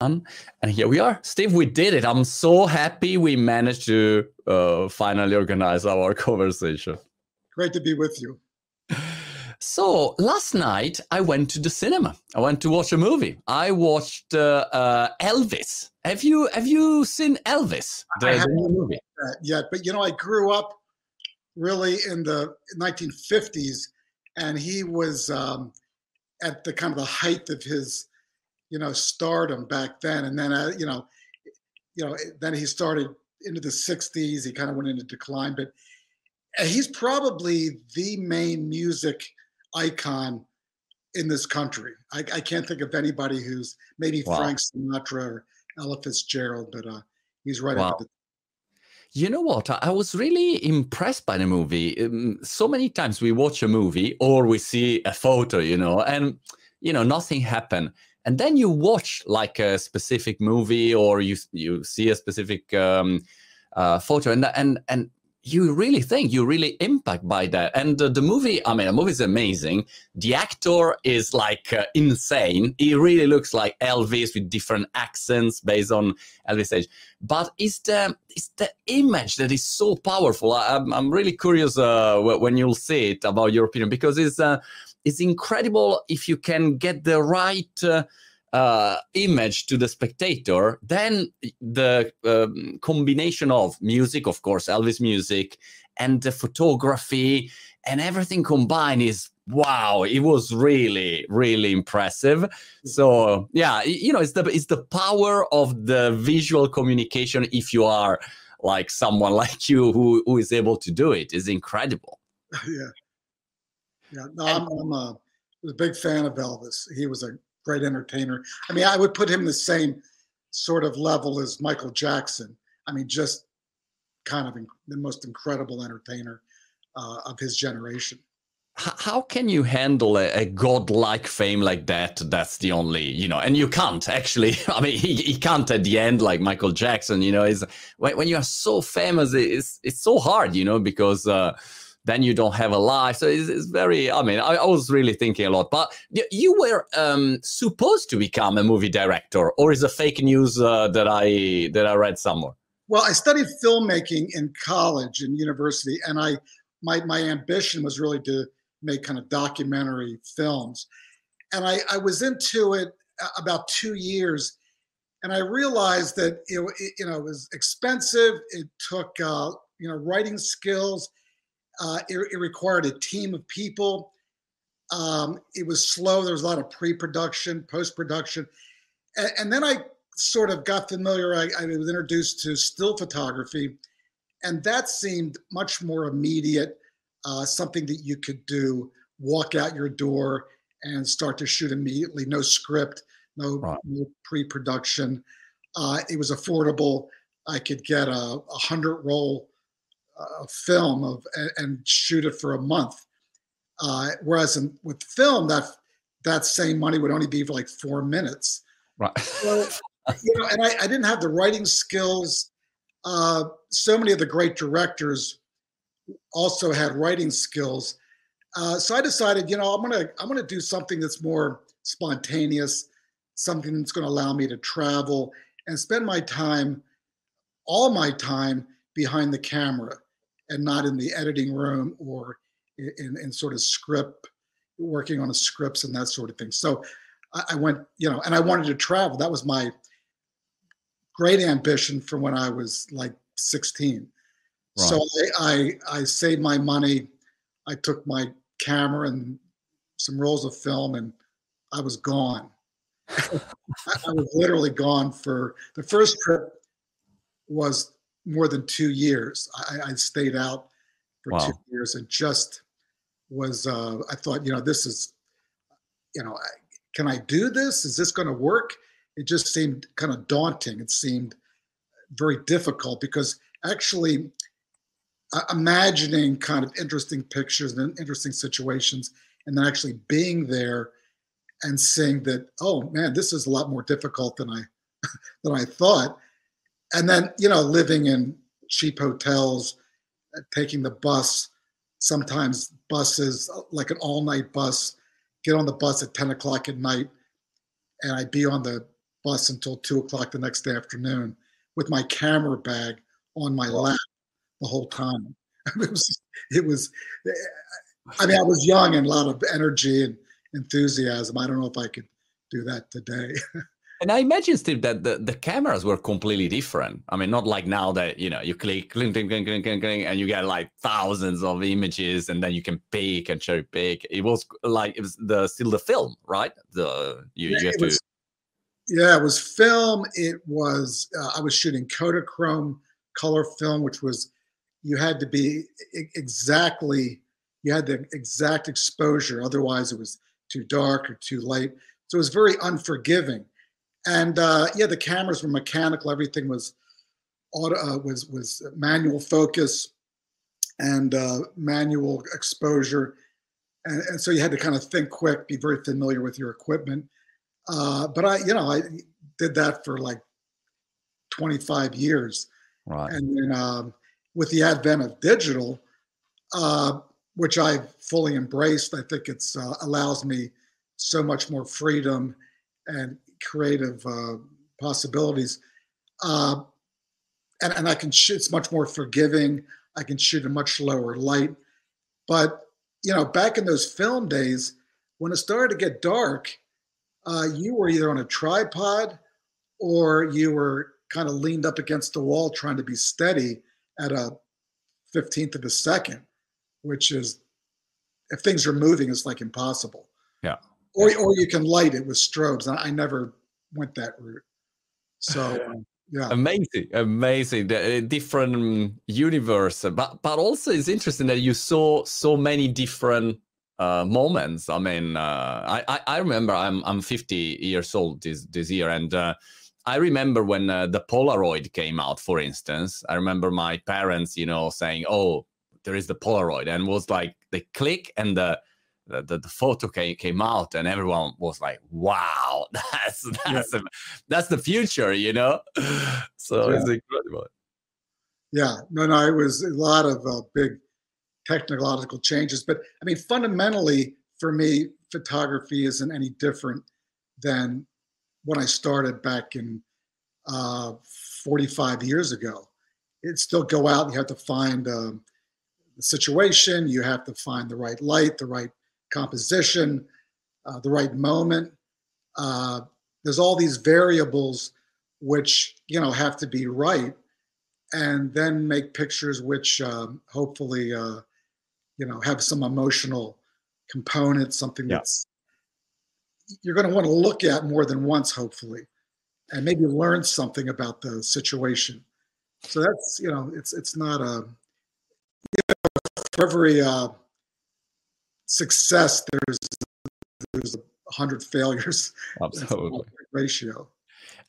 And here we are. Steve, we did it. I'm so happy we managed to uh, finally organize our conversation. Great to be with you. So last night I went to the cinema. I went to watch a movie. I watched uh, uh, Elvis. Have you have you seen Elvis? The, I haven't movie yet, but you know I grew up really in the 1950s, and he was um, at the kind of the height of his you know stardom back then, and then uh, you know you know then he started into the 60s. He kind of went into decline, but he's probably the main music icon in this country. I, I can't think of anybody who's maybe wow. Frank Sinatra or Ella Fitzgerald, but uh, he's right wow. the you know what? I was really impressed by the movie. Um, so many times we watch a movie or we see a photo, you know, and you know nothing happened. And then you watch like a specific movie or you you see a specific um, uh, photo, and and and you really think you really impact by that. And uh, the movie i mean the movie is amazing. The actor is like uh, insane. He really looks like elvis with different accents based on elvis age. But it's the it's the image that is so powerful. I, am I'm really curious uh, when you'll see it about your opinion because it's uh, it's incredible if you can get the right uh, uh, image to the spectator, then the um, combination of music, of course, Elvis music, and the photography and everything combined is wow it was really really impressive. So yeah you know it's the it's the power of the visual communication if you are like someone like you who who is able to do it is incredible. Yeah yeah no, I'm, I'm a, a big fan of elvis he was a great entertainer. I mean, I would put him the same sort of level as Michael Jackson. I mean, just kind of inc- the most incredible entertainer uh, of his generation. How can you handle a, a godlike fame like that? That's the only, you know, and you can't actually. I mean, he, he can't at the end like Michael Jackson. You know, is when, when you are so famous, it's it's so hard, you know, because. Uh, then you don't have a life. So it's, it's very, I mean, I, I, was really thinking a lot. But you were um, supposed to become a movie director, or is it fake news uh, that I that I read somewhere? Well, I studied filmmaking in college and university, and I my my ambition was really to make kind of documentary films, and I, I was into it about two years, and I realized that it, it you know it was expensive. It took uh, you know writing skills uh, it, it, required a team of people. Um, it was slow. There was a lot of pre-production, post-production, and, and then I sort of got familiar. I, I, was introduced to still photography, and that seemed much more immediate. Uh, something that you could do, walk out your door and start to shoot immediately. No script, no, right. no pre-production. Uh, it was affordable. I could get a, a hundred roll a film of and, and, shoot it for a month. Uh, whereas in, with film, that that same money would only be for like four minutes. Right. So, you know, and I, I, didn't have the writing skills. Uh, so many of the great directors also had writing skills. Uh, so I decided, you know, I'm gonna I'm gonna do something that's more spontaneous, something that's going to allow me to travel and spend my time, all my time, behind the camera and not in the editing room or in, in sort of script, working on the scripts and that sort of thing. So I, I went, you know, and I wanted to travel. That was my great ambition from when I was like 16. Right. So I, I, I saved my money. I took my camera and some rolls of film, and I was gone. I was literally gone for the first trip was more than two years. I, I stayed out for wow. two years and just was. Uh, I thought, you know, this is, you know, can I do this? Is this going to work? It just seemed kind of daunting. It seemed very difficult because actually uh, imagining kind of interesting pictures and interesting situations and then actually being there and seeing that oh man this is a lot more difficult than i than i thought and then you know living in cheap hotels uh, taking the bus sometimes buses uh, like an all night bus get on the bus at 10 o'clock at night and i'd be on the bus until two o'clock the next afternoon with my camera bag on my lap the whole time. it was, it was, I mean, I was young and a lot of energy and enthusiasm. I don't know if I could do that today. And I imagine, Steve, that the, the cameras were completely different. I mean, not like now that, you know, you click, cling, cling, cling, cling, cling, cling, and you get like thousands of images and then you can pick and cherry pick. It was like, it was the still the film, right? The you, yeah, you have to. Was, yeah, it was film. It was, uh, I was shooting Kodachrome color film, which was, you had to be exactly, you had the exact exposure. Otherwise, it was too dark or too light. So it was very unforgiving and uh, yeah, the cameras were mechanical. Everything was auto, uh, was was manual focus and uh, manual exposure, and, and, so you had to kind of think quick, be very familiar with your equipment. Uh, but I, you know, I did that for like 25 years, right? And then um, with the advent of digital, uh, which I fully embraced, I think it's uh, allows me so much more freedom and creative uh, possibilities. Uh, and, and I can shoot, it's much more forgiving. I can shoot a much lower light. But, you know, back in those film days, when it started to get dark, uh, you were either on a tripod or you were kind of leaned up against the wall trying to be steady at a 15th of a second, which is, if things are moving, it's like impossible. Yeah or or you can light it with strobes. I, I never went that route. So um, yeah, amazing, amazing. The uh, different universe, but but also it's interesting that you saw so many different uh, moments. I mean, uh, I, I remember I'm I'm 50 years old this this year, and uh, I remember when uh, the Polaroid came out. For instance, I remember my parents, you know, saying, "Oh, there is the Polaroid," and was like they click and the the, the, the, photo came, came out and everyone was like wow that's that's yeah. the, that's the future you know so yeah. it's incredible yeah no no it was a lot of uh, big technological changes but i mean fundamentally for me photography isn't any different than when i started back in uh, 45 years ago it still go out you have to find um, the situation you have to find the right light the right composition, uh, the right moment. Uh, there's all these variables which you know have to be right, and then make pictures which um, hopefully uh, you know have some emotional component, something yeah. that's you're going to want to look at more than once, hopefully, and maybe learn something about the situation. So that's you know it's it's not a you know, for every uh, success, there's there's a hundred failures. Absolutely. Ratio.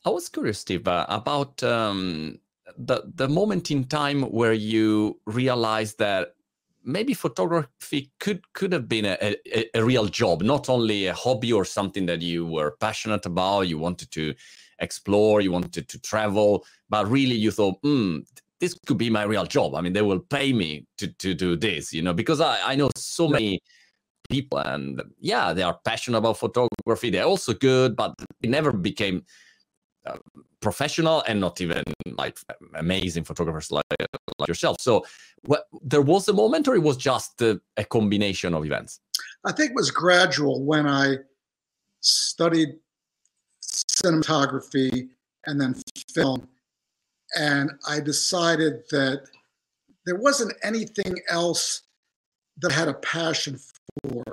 I was curious, Steve, uh, about um, the the moment in time where you realized that maybe photography could could have been a, a, a, real job, not only a hobby or something that you were passionate about, you wanted to explore, you wanted to travel, but really you thought, hmm, this could be my real job. I mean, they will pay me to to do this, you know, because I, I know so many people and yeah they are passionate about photography. They're also good but they never became uh, professional and not even like amazing photographers like, like yourself. So what, there was a moment or it was just a, a combination of events? I think it was gradual when i studied cinematography and then film and i decided that there wasn't anything else that I had a passion for.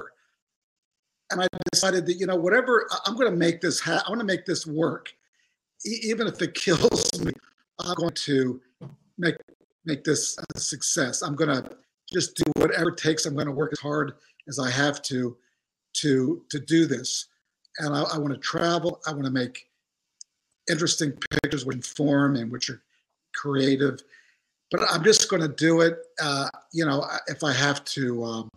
And I decided that, you know, whatever, I'm going to make this, ha- I want to make this work. E- even if it kills me, I'm going to make make this a success. I'm going to just do whatever it takes. I'm going to work as hard as I have to to to do this. And I, I want to travel. I want to make interesting pictures which inform and which are creative. But I'm just going to do it. Uh, you know, if I have to um,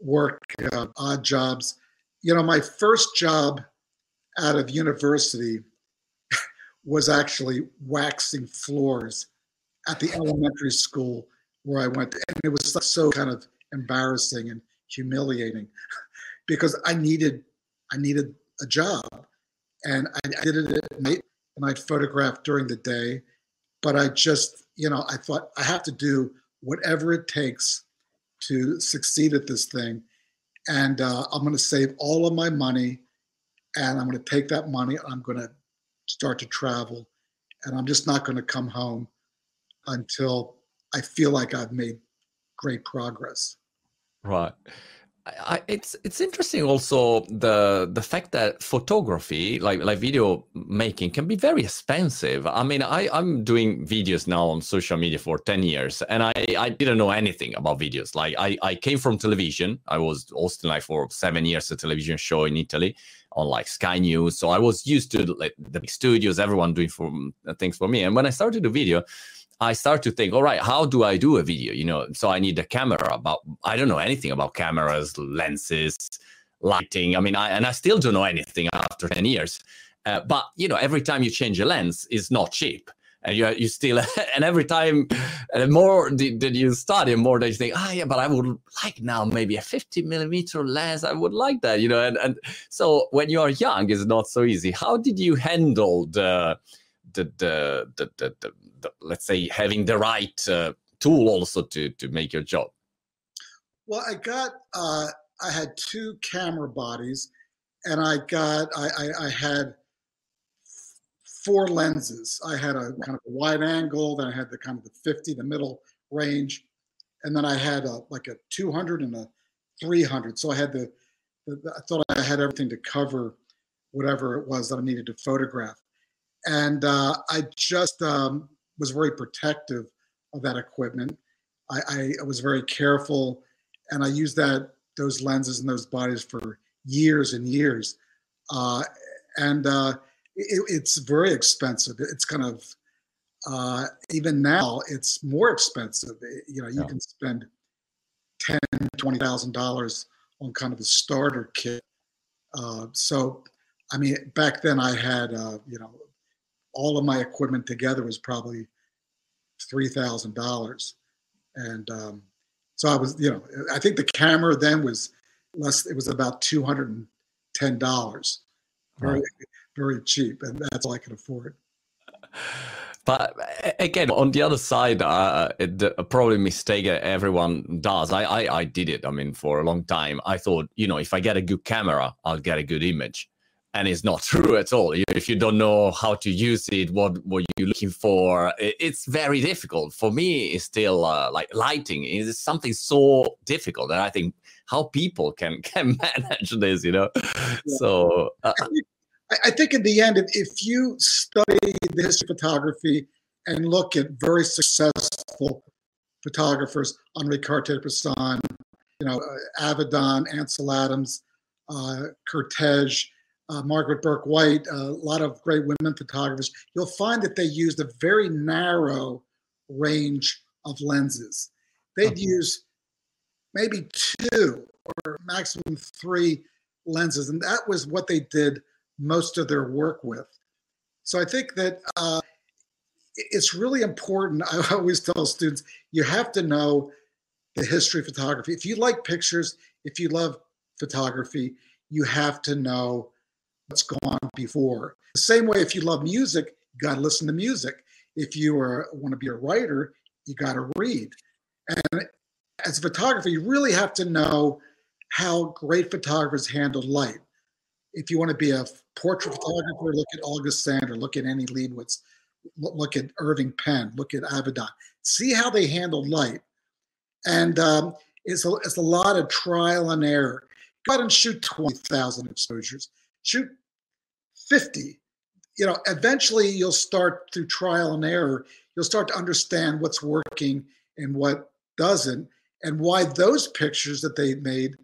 work uh, odd jobs. You know, my first job out of university was actually waxing floors at the elementary school where I went. And it was so kind of embarrassing and humiliating because I needed I needed a job. and I, I did it at night, and I'd photograph during the day. But I just, you know, I thought I have to do whatever it takes to succeed at this thing, and uh, I'm going to save all of my money, and I'm going to take that money. I'm going to start to travel, and I'm just not going to come home until I feel like I've made great progress. Right. I, it's it's interesting also the the fact that photography like like video making can be very expensive. I mean i i'm doing videos now on social media for 10 years and i i didn't know anything about videos. Like i i came from television. I was hosting like for seven years a television show in italy on like sky news. So i was used to like the big studios everyone doing for mm, things for me. And when i started the video I start to think, all right, how do I do a video? You know, so I need a camera. but I don't know anything about cameras, lenses, lighting. I mean, I and I still don't know anything after ten years. Uh, but you know, every time you change a lens, is not cheap, and you you still and every time, the more that you study, more that you think, ah, oh, yeah, but I would like now maybe a fifty millimeter lens. I would like that, you know. And and so when you are young, it's not so easy. How did you handle the the the the, the, the the, let's say having the right uh, tool also to to make your job? Well i got uh, i had two camera bodies and i got I, I, I had four lenses. I had a kind of a wide angle then i had the kind of the 50 the middle range and then i had a like a 200 and a 300 so i had the, the i thought i had everything to cover whatever it was that i needed to photograph. And uh, I just um, was very protective of that equipment. I, I, was very careful, and I used that those lenses and those bodies for years and years. Uh, and uh, it, it's very expensive. It's kind of uh, even now it's more expensive. You know, you yeah. can spend ten, twenty thousand dollars on kind of a starter kit. Uh, so, I mean, back then I had uh, you know all of my equipment together was probably three thousand dollars, and um, so I was, you know, I think the camera then was less. It was about two hundred and ten dollars, very, right. very cheap, and that's all I could afford. But again, on the other side, uh, the probably mistake everyone does. I, I I did it. I mean, for a long time, I thought, you know, if I get a good camera, I'll get a good image and it's not true at all. If you don't know how to use it, what what you're looking for, it's very difficult. For me, it's still uh, like lighting is something so difficult, and I think how people can can manage this, you know. Yeah. So uh, I, think, I think in the end, if you study the history of photography and look at very successful photographers, Henri Cartier-Bresson, you know, uh, Avedon, Ansel Adams, uh, Kertész uh, Margaret Bourke White, a lot of great women photographers, you'll find that they used a very narrow range of lenses. They'd okay. use maybe two or maximum three lenses, and that was what they did most of their work with. So I think that uh, it's really important. I always tell students you have to know the history of photography. If you like pictures, if you love photography, you have to know what's gone before. The same way, if you love music, you got to listen to music. If you are, want to be a writer, you got to read. And as a photographer, you really have to know how great photographers handle light. If you want to be a portrait photographer, look at August Sander, look at Annie Leibovitz, look at Irving Penn, look at Avedon. See how they handle light. And um, it's, a, it's a lot of trial and error. Go out and shoot 20,000 exposures. Shoot 50 you know eventually you'll start through trial and error you'll start to understand what's working and what doesn't and why those pictures that they made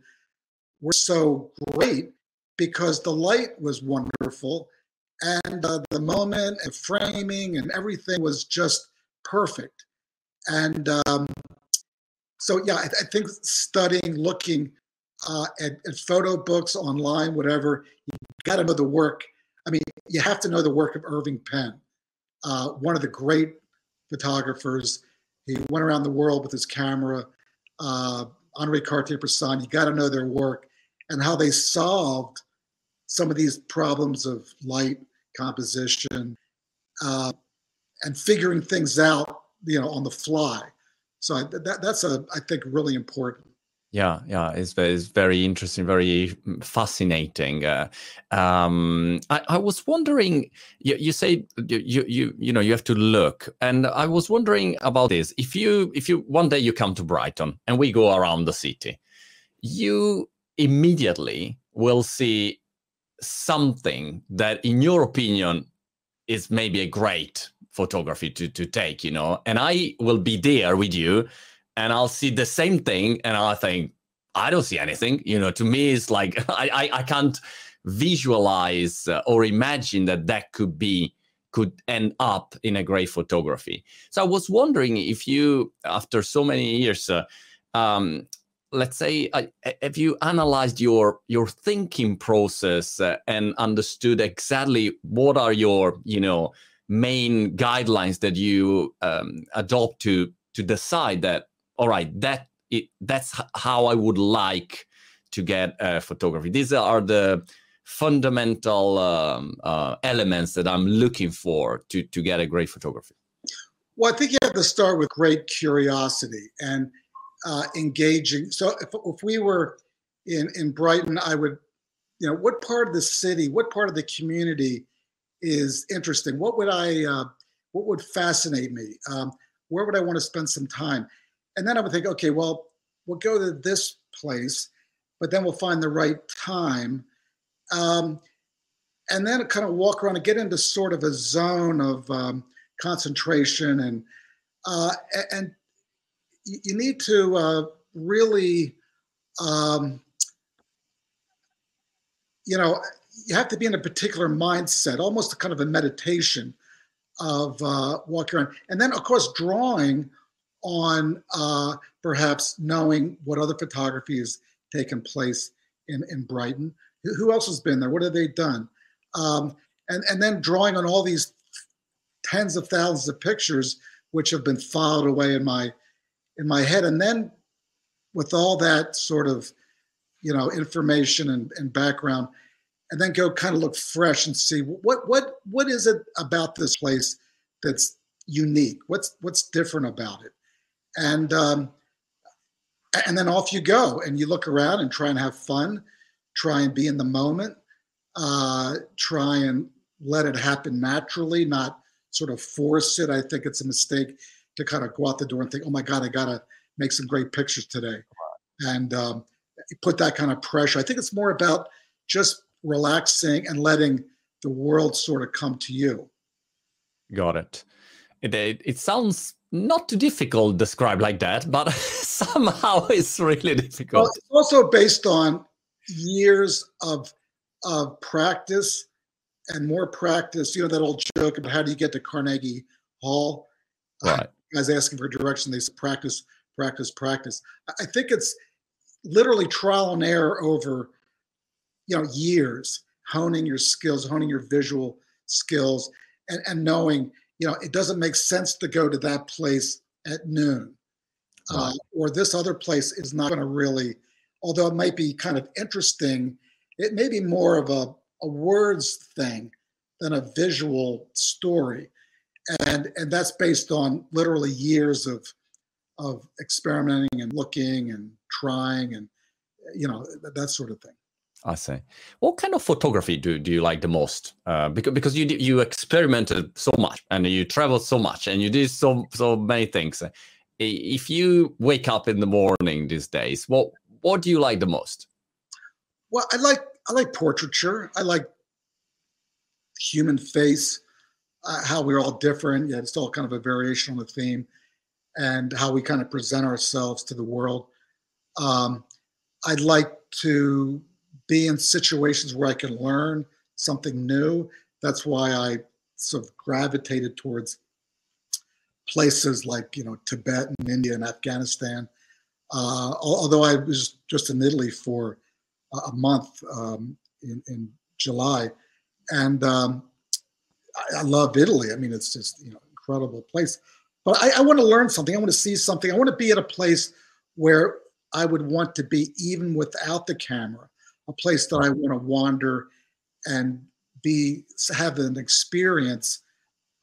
were so great because the light was wonderful and uh, the moment and framing and everything was just perfect. And um, so yeah I, I, think studying looking uh, at, at photo books online whatever you got to know the work you have to know the work of Irving Penn, uh, one of the great photographers. He went around the world with his camera. Uh, Henri Cartier-Bresson, you got to know their work and how they solved some of these problems of light composition uh, and figuring things out, you know, on the fly. So I, that, that's a, I think, really important. Yeah, yeah, it's very, it's very interesting, very fascinating. Uh, um, I, I, was wondering, you, you say you, you you know you have to look, and I was wondering about this. If you if you one day you come to Brighton and we go around the city, you immediately will see something that, in your opinion, is maybe a great photography to to take. You know, and I will be there with you and I'll see the same thing and I'll think, I don't see anything. You know, to me, it's like I, I, I can't visualize uh, or imagine that that could be could end up in a great photography. So I was wondering if you, after so many years, uh, um, let's say, uh, have you analyzed your your thinking process uh, and understood exactly what are your, you know, main guidelines that you um, adopt to to decide that all right, that it, that's how I would like to get a photography. These are the fundamental um, uh, elements that I'm looking for to to get a great photography. Well, I think you have to start with great curiosity and uh, engaging. So if, if we were in in Brighton, I would, you know, what part of the city, what part of the community is interesting? What would I, uh, what would fascinate me? Um, where would I want to spend some time? And then I would think, okay, well, we'll go to this place, but then we'll find the right time. Um, and then kind of walk around and get into sort of a zone of um, concentration and uh, and you need to uh, really um, you know you have to be in a particular mindset almost a kind of a meditation of uh, walking around and then of course drawing on uh, perhaps knowing what other photography has taken place in, in Brighton. Who else has been there? What have they done? Um, and, and then drawing on all these tens of thousands of pictures which have been filed away in my in my head. And then with all that sort of you know information and, and background, and then go kind of look fresh and see what what what is it about this place that's unique? What's what's different about it? And um, and then off you go and you look around and try and have fun try and be in the moment uh, try and let it happen naturally not sort of force it. I think it's a mistake to kind of go out the door and think oh my god i gotta make some great pictures today. And um, put that kind of pressure. I think it's more about just relaxing and letting the world sort of come to you. Got it it, it sounds not too difficult described like that, but somehow it's really difficult. Well, it's also based on years of of practice and more practice. You know that old joke about how do you get to Carnegie Hall? Right. Uh, guys asking for direction, they say practice, practice, practice. I think it's literally trial and error over you know years, honing your skills, honing your visual skills, and, and knowing you know, it doesn't make sense to go to that place at noon. Uh, or this other place is not going to really, although it might be kind of interesting, it may be more of a, a words thing than a visual story. And, and that's based on literally years of, of experimenting and looking and trying and, you know, that sort of thing. I see. What kind of photography do, do you like the most? Uh, because because you you experimented so much and you traveled so much and you did so so many things. If you wake up in the morning these days, what what do you like the most? Well, I like I like portraiture. I like human face, uh, how we're all different. Yeah, it's all kind of a variation on the theme, and how we kind of present ourselves to the world. Um, I'd like to be in situations where I can learn something new. That's why I sort of gravitated towards places like you know Tibet and India and Afghanistan. Uh, although I was just in Italy for a month um, in, in, July, and um, I, I, love Italy. I mean, it's just you know incredible place. But I, I want to learn something. I want to see something. I want to be at a place where I would want to be even without the camera a place that I want to wander and be have an experience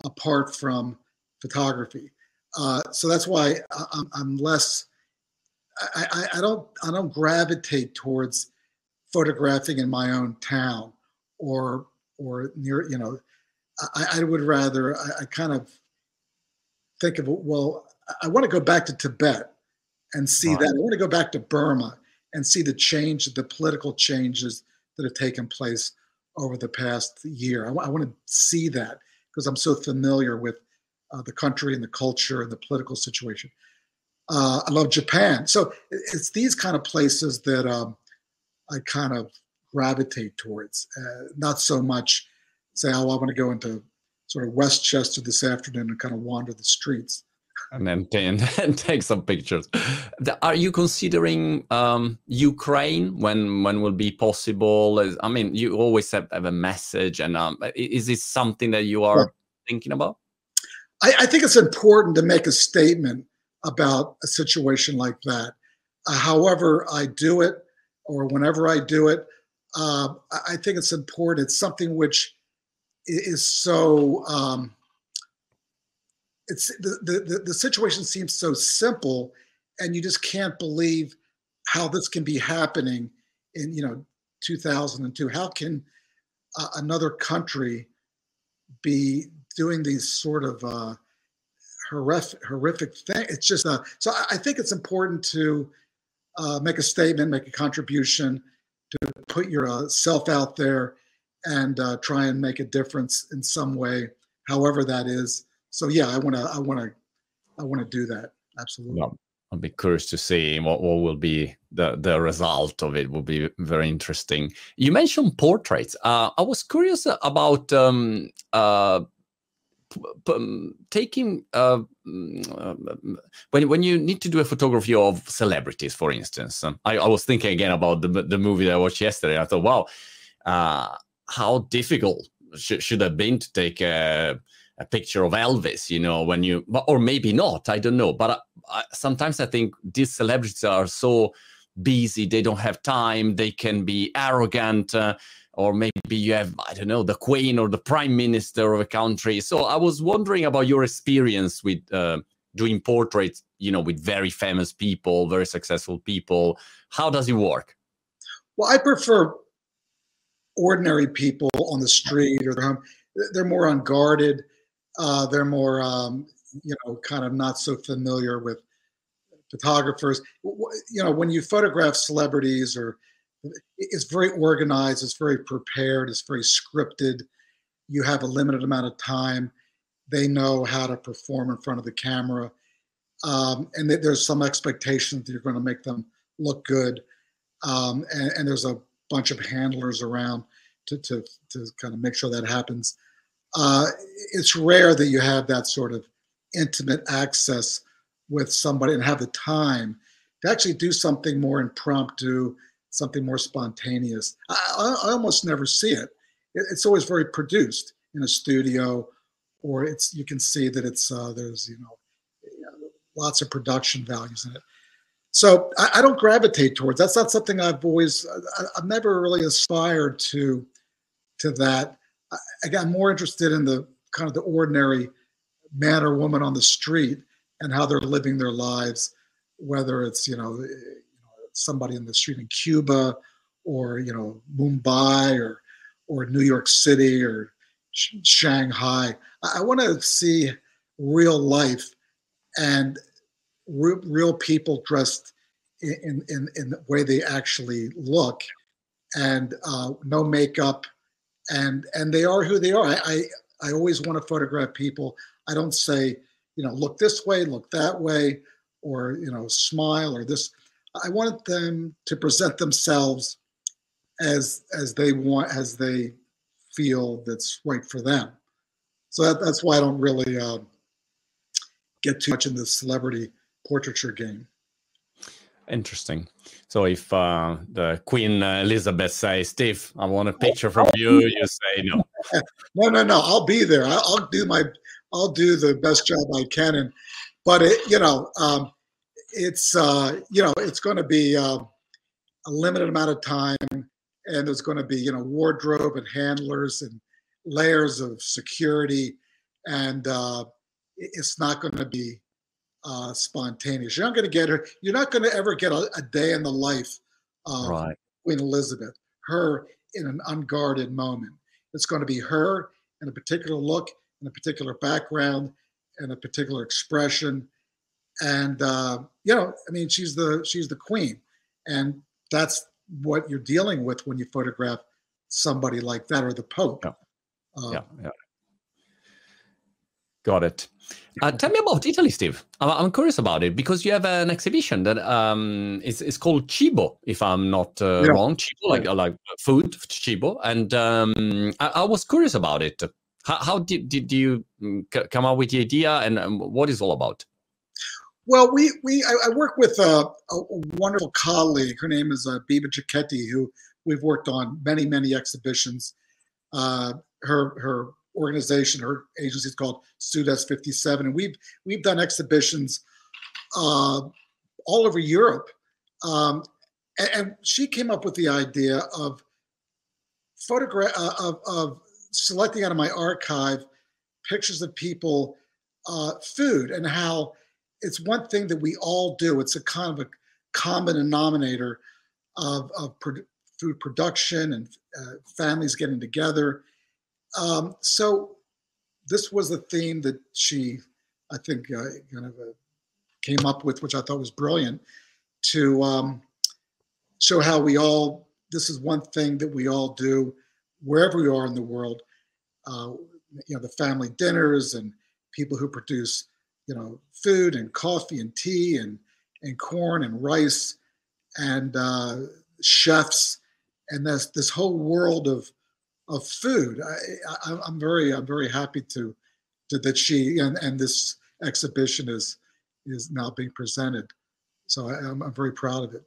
apart from photography. Uh, so that's why I'm, I'm less. I, I, I, don't I don't gravitate towards photographing in my own town or or near you know. I, I would rather I, I kind of think of well I want to go back to Tibet and see right. that. I want to go back to Burma and see the change, the political changes that have taken place over the past year. I, want to see that because I'm so familiar with uh, the country and the culture and the political situation. Uh, I love Japan. So it's these kind of places that um, I kind of gravitate towards, uh, not so much say, oh, I want to go into sort of Westchester this afternoon and kind of wander the streets and then and, take some pictures. Are you considering um, Ukraine when when will be possible? I mean, you always have, have a message, and um, is this something that you are well, thinking about? I, I, think it's important to make a statement about a situation like that. Uh, however, I do it, or whenever I do it, uh, I think it's important. It's something which is so. Um, it's the, the the situation seems so simple and you just can't believe how this can be happening in you know 2002 how can uh, another country be doing these sort of uh, horrific horrific things it's just uh, so i think it's important to uh, make a statement make a contribution to put yourself uh, out there and uh, try and make a difference in some way however that is so yeah, I want to, I want to, I want to do that. Absolutely. Yeah. I'll be curious to see what, what will be the, the result of it. Will be very interesting. You mentioned portraits. Uh, I was curious about um, uh, um, taking uh, mm, when when you need to do a photography of celebrities, for instance. I, I, was thinking again about the the movie that I watched yesterday. I thought, wow, uh, how difficult sh- should have been to take a a picture of Elvis, you know, when you, or maybe not, I don't know. But I, I, sometimes I think these celebrities are so busy, they don't have time, they can be arrogant, uh, or maybe you have, I don't know, the queen or the prime minister of a country. So I was wondering about your experience with uh, doing portraits, you know, with very famous people, very successful people. How does it work? Well, I prefer ordinary people on the street or home. They're more unguarded uh, they're more, um, you know, kind of not so familiar with photographers. You know, when you photograph celebrities, or it's very organized, it's very prepared, it's very scripted. You have a limited amount of time. They know how to perform in front of the camera, um, and there's some expectation that you're going to make them look good. Um, and, and, there's a bunch of handlers around to, to, to kind of make sure that happens uh, it's rare that you have that sort of intimate access with somebody and have the time to actually do something more impromptu, something more spontaneous. I, I almost never see it. it. It's always very produced in a studio, or it's you can see that it's uh, there's you know lots of production values in it. So I, I, don't gravitate towards. That's not something I've always. I, I've never really aspired to to that. I got more interested in the kind of the ordinary man or woman on the street and how they're living their lives, whether it's you know, somebody in the street in Cuba or you know Mumbai or or New York City or Sh- Shanghai. I, I want to see real life and re- real people dressed in, in in the way they actually look, and uh, no makeup and and they are who they are. I, I, I always want to photograph people. I don't say, you know, look this way, look that way, or you know, smile or this. I want them to present themselves as as they want, as they feel that's right for them. So that, that's why I don't really uh, get too much in the celebrity portraiture game. Interesting. So if uh, the Queen Elizabeth says, "Steve, I want a picture from you," you say no. no, no, no. I'll be there. I'll, do my. I'll do the best job I can, and but it, you know, um, it's uh, you know, it's going to be uh, a limited amount of time, and there's going to be you know wardrobe and handlers and layers of security, and uh, it's not going to be uh, spontaneous. You're not going to get her. You're not going to ever get a, a, day in the life of right. Queen Elizabeth. Her in an unguarded moment. It's going to be her in a particular look, in a particular background, and a particular expression. And uh, you know, I mean, she's the she's the queen, and that's what you're dealing with when you photograph somebody like that or the Pope. Yeah, uh, yeah, yeah. Got it. Uh, tell me about Italy, Steve. I'm, I'm, curious about it because you have an exhibition that um, is, is called Cibo, if I'm not uh, yeah. wrong. Cibo, like like food, Cibo, and um, I, I, was curious about it. How, how did, did you mm, come up with the idea, and um, what is all about? Well, we we I, I work with a, a, wonderful colleague. Her name is uh, Biba Giacchetti, who we've worked on many many exhibitions. Uh, her her organization, or agency is called Sudest 57, and we've we've done exhibitions uh, all over Europe. Um, and, and, she came up with the idea of photograph uh, of, of selecting out of my archive pictures of people, uh, food, and how it's one thing that we all do. It's a kind of a common denominator of, of pro- food production and uh, families getting together um, so this was a theme that she, I think, uh, kind of uh, came up with, which I thought was brilliant, to um, show how we all. This is one thing that we all do wherever we are in the world. Uh, you know, the family dinners and people who produce, you know, food and coffee and tea and and corn and rice and uh, chefs and this this whole world of of food. I, am very I'm very happy to, to that she and, and this exhibition is is now being presented. So I, am I'm very proud of it.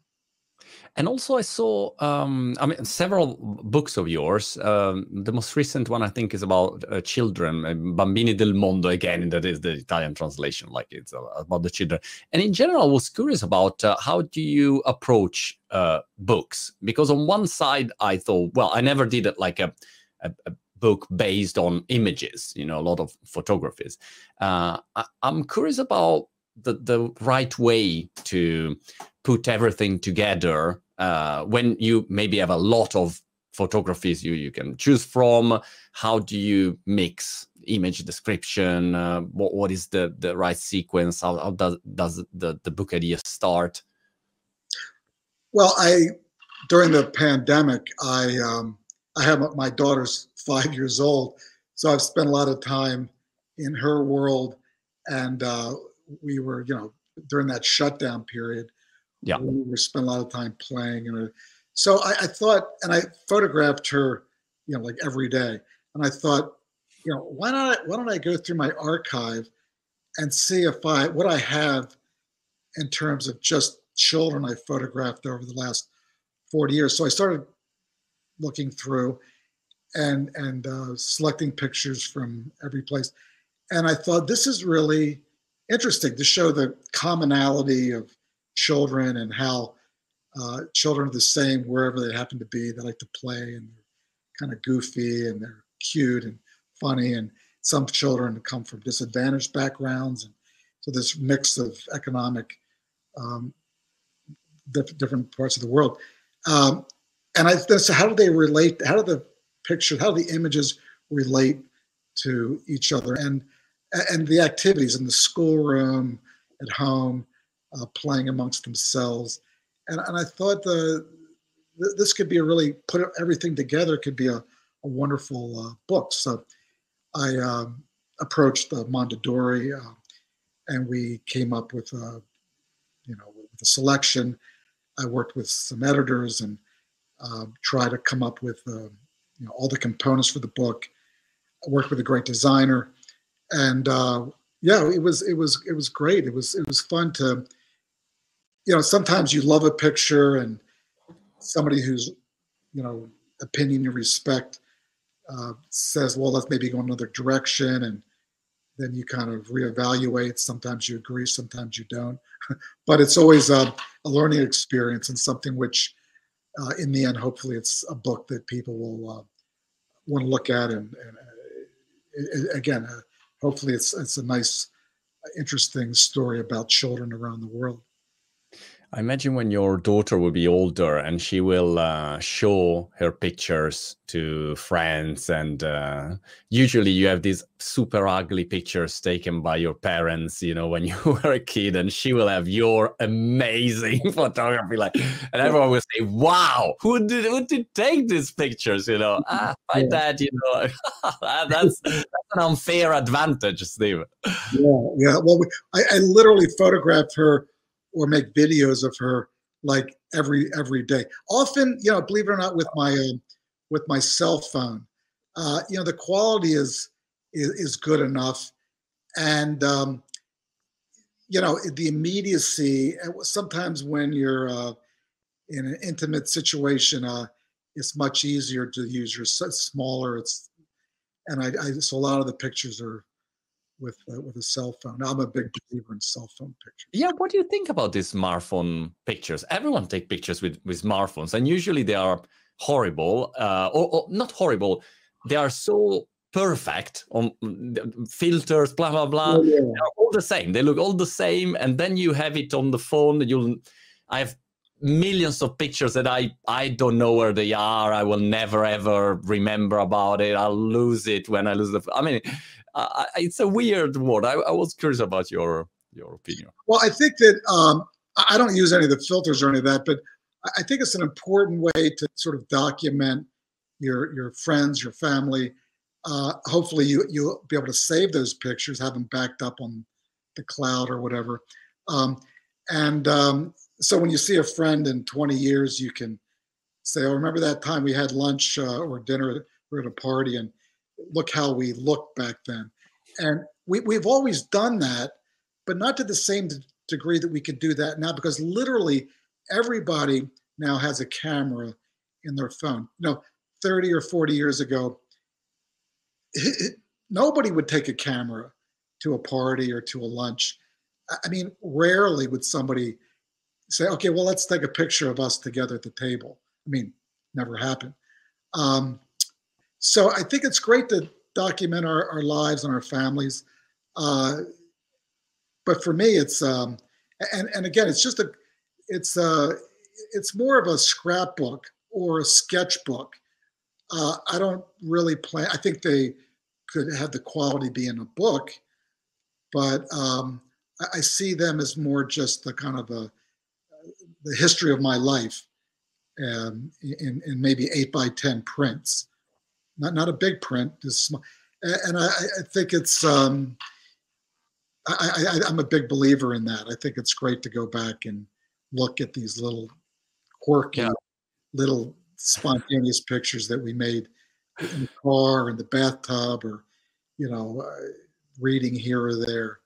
And also, I saw, um, I mean, several books of yours. Um, the most recent one, I think, is about uh, children, uh, Bambini del Mondo. Again, that is the Italian translation, like it's about the children. And in general, I was curious about uh, how do you approach uh, books? Because on one side, I thought, well, I never did it like a, a, a book based on images, you know, a lot of photographies. Uh, I, I'm curious about the the right way to put everything together uh, when you maybe have a lot of photographies you you can choose from how do you mix image description uh, what, what is the the right sequence how, how does does the the book idea start well i during the pandemic i um i have my daughter's five years old so i've spent a lot of time in her world and uh we were, you know, during that shutdown period. Yeah. We were spent a lot of time playing. And so I, I thought, and I photographed her, you know, like every day. And I thought, you know, why not, why don't I go through my archive and see if I, what I have in terms of just children I photographed over the last 40 years. So I started looking through and and uh, selecting pictures from every place, and I thought this is really interesting to show the commonality of children and how uh, children are the same wherever they happen to be. They like to play and they're kind of goofy and they're cute and funny. And some children come from disadvantaged backgrounds. And so this mix of economic um, different parts of the world. Um, and I so how do they relate? How do the picture, how do the images relate to each other? And and the activities in the schoolroom, at home, uh, playing amongst themselves. And, and I thought the this could be a really put everything together could be a, a wonderful uh, book. So I um, approached uh, Mondadori, uh, and we came up with a you know with a selection. I worked with some editors and uh, tried to come up with uh, you know all the components for the book. I worked with a great designer and uh, yeah, it was it was it was great. It was it was fun to, you know, sometimes you love a picture and somebody who's, you know, opinion you respect uh, says, well, let's maybe go another direction, and then you kind of reevaluate. Sometimes you agree, sometimes you don't, but it's always a, a learning experience and something which uh, in the end, hopefully, it's a book that people will uh, want to look at. And, and uh, again, uh, hopefully, it's it's a nice, interesting story about children around the world. I imagine when your daughter will be older and she will uh, show her pictures to friends, and uh, usually you have these super ugly pictures taken by your parents, you know, when you were a kid, and she will have your amazing photography, like, and everyone will say, "Wow, who did who did take these pictures?" You know, ah, my yeah. dad, you know, that's, that's an unfair advantage, Steve. Yeah, yeah. Well, we, I, I literally photographed her or make videos of her like every every day. Often, you know, believe it or not, with my uh, with my cell phone, uh, you know, the quality is is, is good enough, and um, you know, the immediacy. Sometimes when you're uh, in an intimate situation, uh, it's much easier to use your smaller. It's and I, I so a lot of the pictures are with uh, with a cell phone. I'm a big believer in cell phone pictures. Yeah, what do you think about these smartphone pictures? Everyone take pictures with with smartphones, and usually they are horrible, uh, or, or not horrible. They are so perfect on filters, blah blah blah. Oh, yeah. They're all the same. They look all the same, and then you have it on the phone. You'll, I have millions of pictures that I I don't know where they are. I will never ever remember about it. I'll lose it when I lose the. I mean, uh, it's a weird word. I, I, was curious about your your opinion. Well, I think that um, I don't use any of the filters or any of that, but I think it's an important way to sort of document your your friends, your family. Uh, hopefully, you you'll be able to save those pictures, have them backed up on the cloud or whatever. Um, and um, so, when you see a friend in 20 years, you can say, "Oh, remember that time we had lunch uh, or dinner or at a party, and look how we looked back then. And we, we've always done that, but not to the same degree that we could do that now because literally everybody now has a camera in their phone. You know, 30 or 40 years ago, it, nobody would take a camera to a party or to a lunch. I mean, rarely would somebody say, okay, well, let's take a picture of us together at the table. I mean, never happened. Um, so I think it's great to document our, our lives and our families. Uh, but for me, it's um, and and again, it's just a it's a it's more of a scrapbook or a sketchbook. Uh, I don't really plan. I think they could have the quality be in a book, but um, I, I, see them as more just the kind of a the history of my life, um, in, in maybe eight by ten prints not not a big print, just small. And I, I think it's um, I, I, am a big believer in that. I think it's great to go back and look at these little quirky, yeah. little spontaneous pictures that we made in the car, in the bathtub, or you know, uh, reading here or there.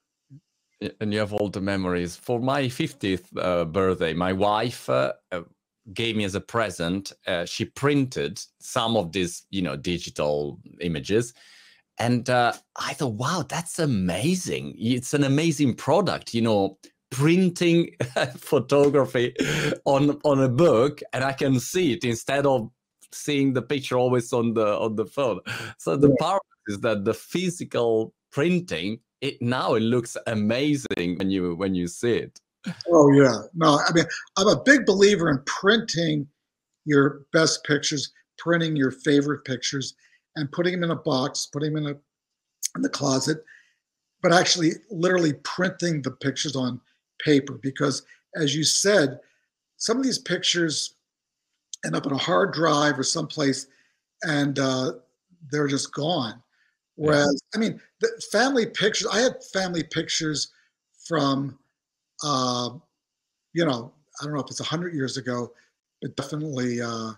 And you have all the memories. For my 50th uh, birthday, my wife uh, gave me as a present. Uh, she printed some of these, you know, digital images. And uh, I thought, wow, that's amazing. It's an amazing product, you know, printing photography on on a book and I can see it instead of seeing the picture always on the on the phone. So the yeah. power is that the physical printing, it now it looks amazing when you when you see it. Oh yeah, no, I mean I'm a big believer in printing your best pictures, printing your favorite pictures, and putting them in a box, putting them in a in the closet, but actually literally printing the pictures on paper because, as you said, some of these pictures end up in a hard drive or someplace, and uh, they're just gone. Whereas, I mean, the family pictures. I had family pictures from uh, you know, I don't know if it's 100 years ago, but definitely, uh,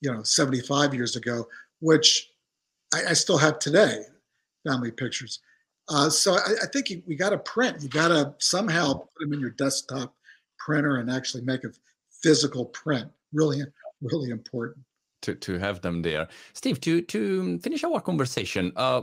you know, 75 years ago, which I, I still have today, family pictures. Uh, so I, I think you, we got to print. You got to somehow put them in your desktop printer and actually make a physical print. Really, really important. To, to have them there. Steve, to, to finish our conversation, uh,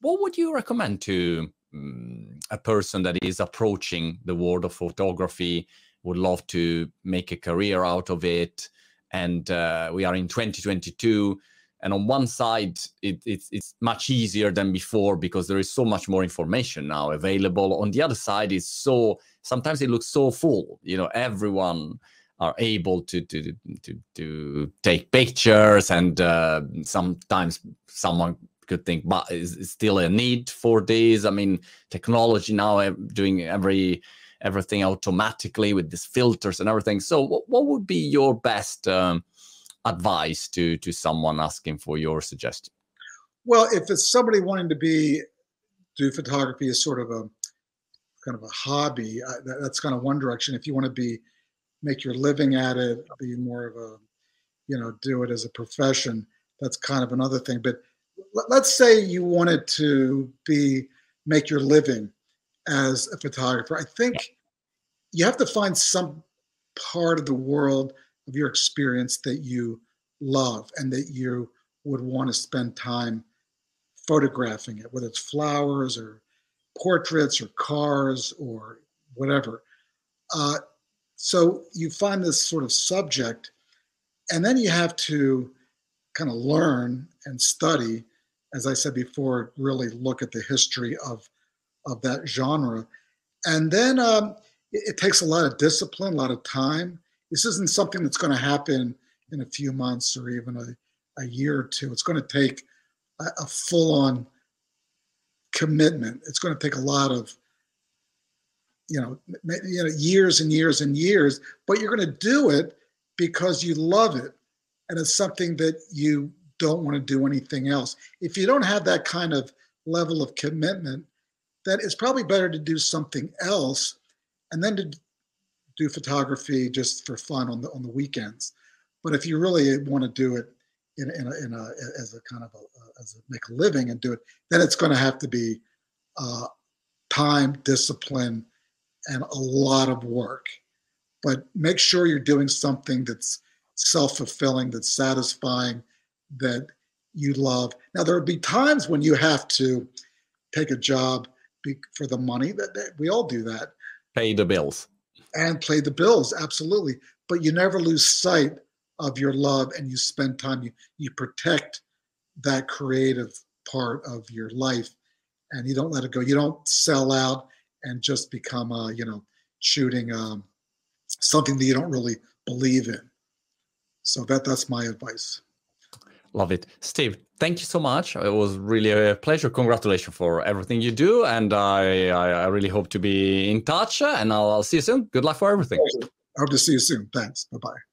what would you recommend to um, a person that is approaching the world of photography would love to make a career out of it. And uh, we are in 2022 and on one side it, it's, it's much easier than before because there is so much more information now available. On the other side is so sometimes it looks so full. You know everyone are able to to to, to take pictures and uh, sometimes someone could think but is, still a need for this i mean technology now eh, doing every everything automatically with these filters and everything so what, what would be your best um, advice to to someone asking for your suggestion? Well, if it's somebody wanting to be do photography as sort of a kind of a hobby, uh, that, that's kind of one direction. If you want to be make your living at it, be more of a you know do it as a profession, that's kind of another thing. But let's say you wanted to be make your living as a photographer. I think you have to find some part of the world of your experience that you love and that you would want to spend time photographing it, whether it's flowers or portraits or cars or whatever. Uh, so you find this sort of subject, and then you have to kind of learn and study, as I said before, really look at the history of of that genre, and then um, it, it takes a lot of discipline, a lot of time, this isn't something that's going to happen in a few months or even a, a year or two. It's going to take a, a full on commitment. It's going to take a lot of, you know, you know, years and years and years, but you're going to do it because you love it. And it's something that you don't want to do anything else. If you don't have that kind of level of commitment, then it's probably better to do something else and then to do photography just for fun on the on the weekends. But if you really want to do it in in a, in a as a kind of a, as a make a living and do it, then it's going to have to be uh, time, discipline, and a lot of work. But make sure you're doing something that's self-fulfilling, that's satisfying, that you love. Now there will be times when you have to take a job for the money. That, that we all do that. Pay the bills and play the bills absolutely but you never lose sight of your love and you spend time you you protect that creative part of your life and you don't let it go you don't sell out and just become uh you know shooting um something that you don't really believe in so that that's my advice Love it. Steve, thank you so much. It was really a pleasure. Congratulations for everything you do. And I, I, I really hope to be in touch. And I'll, I'll see you soon. Good luck for everything. I hope to see you soon. Thanks. Bye bye.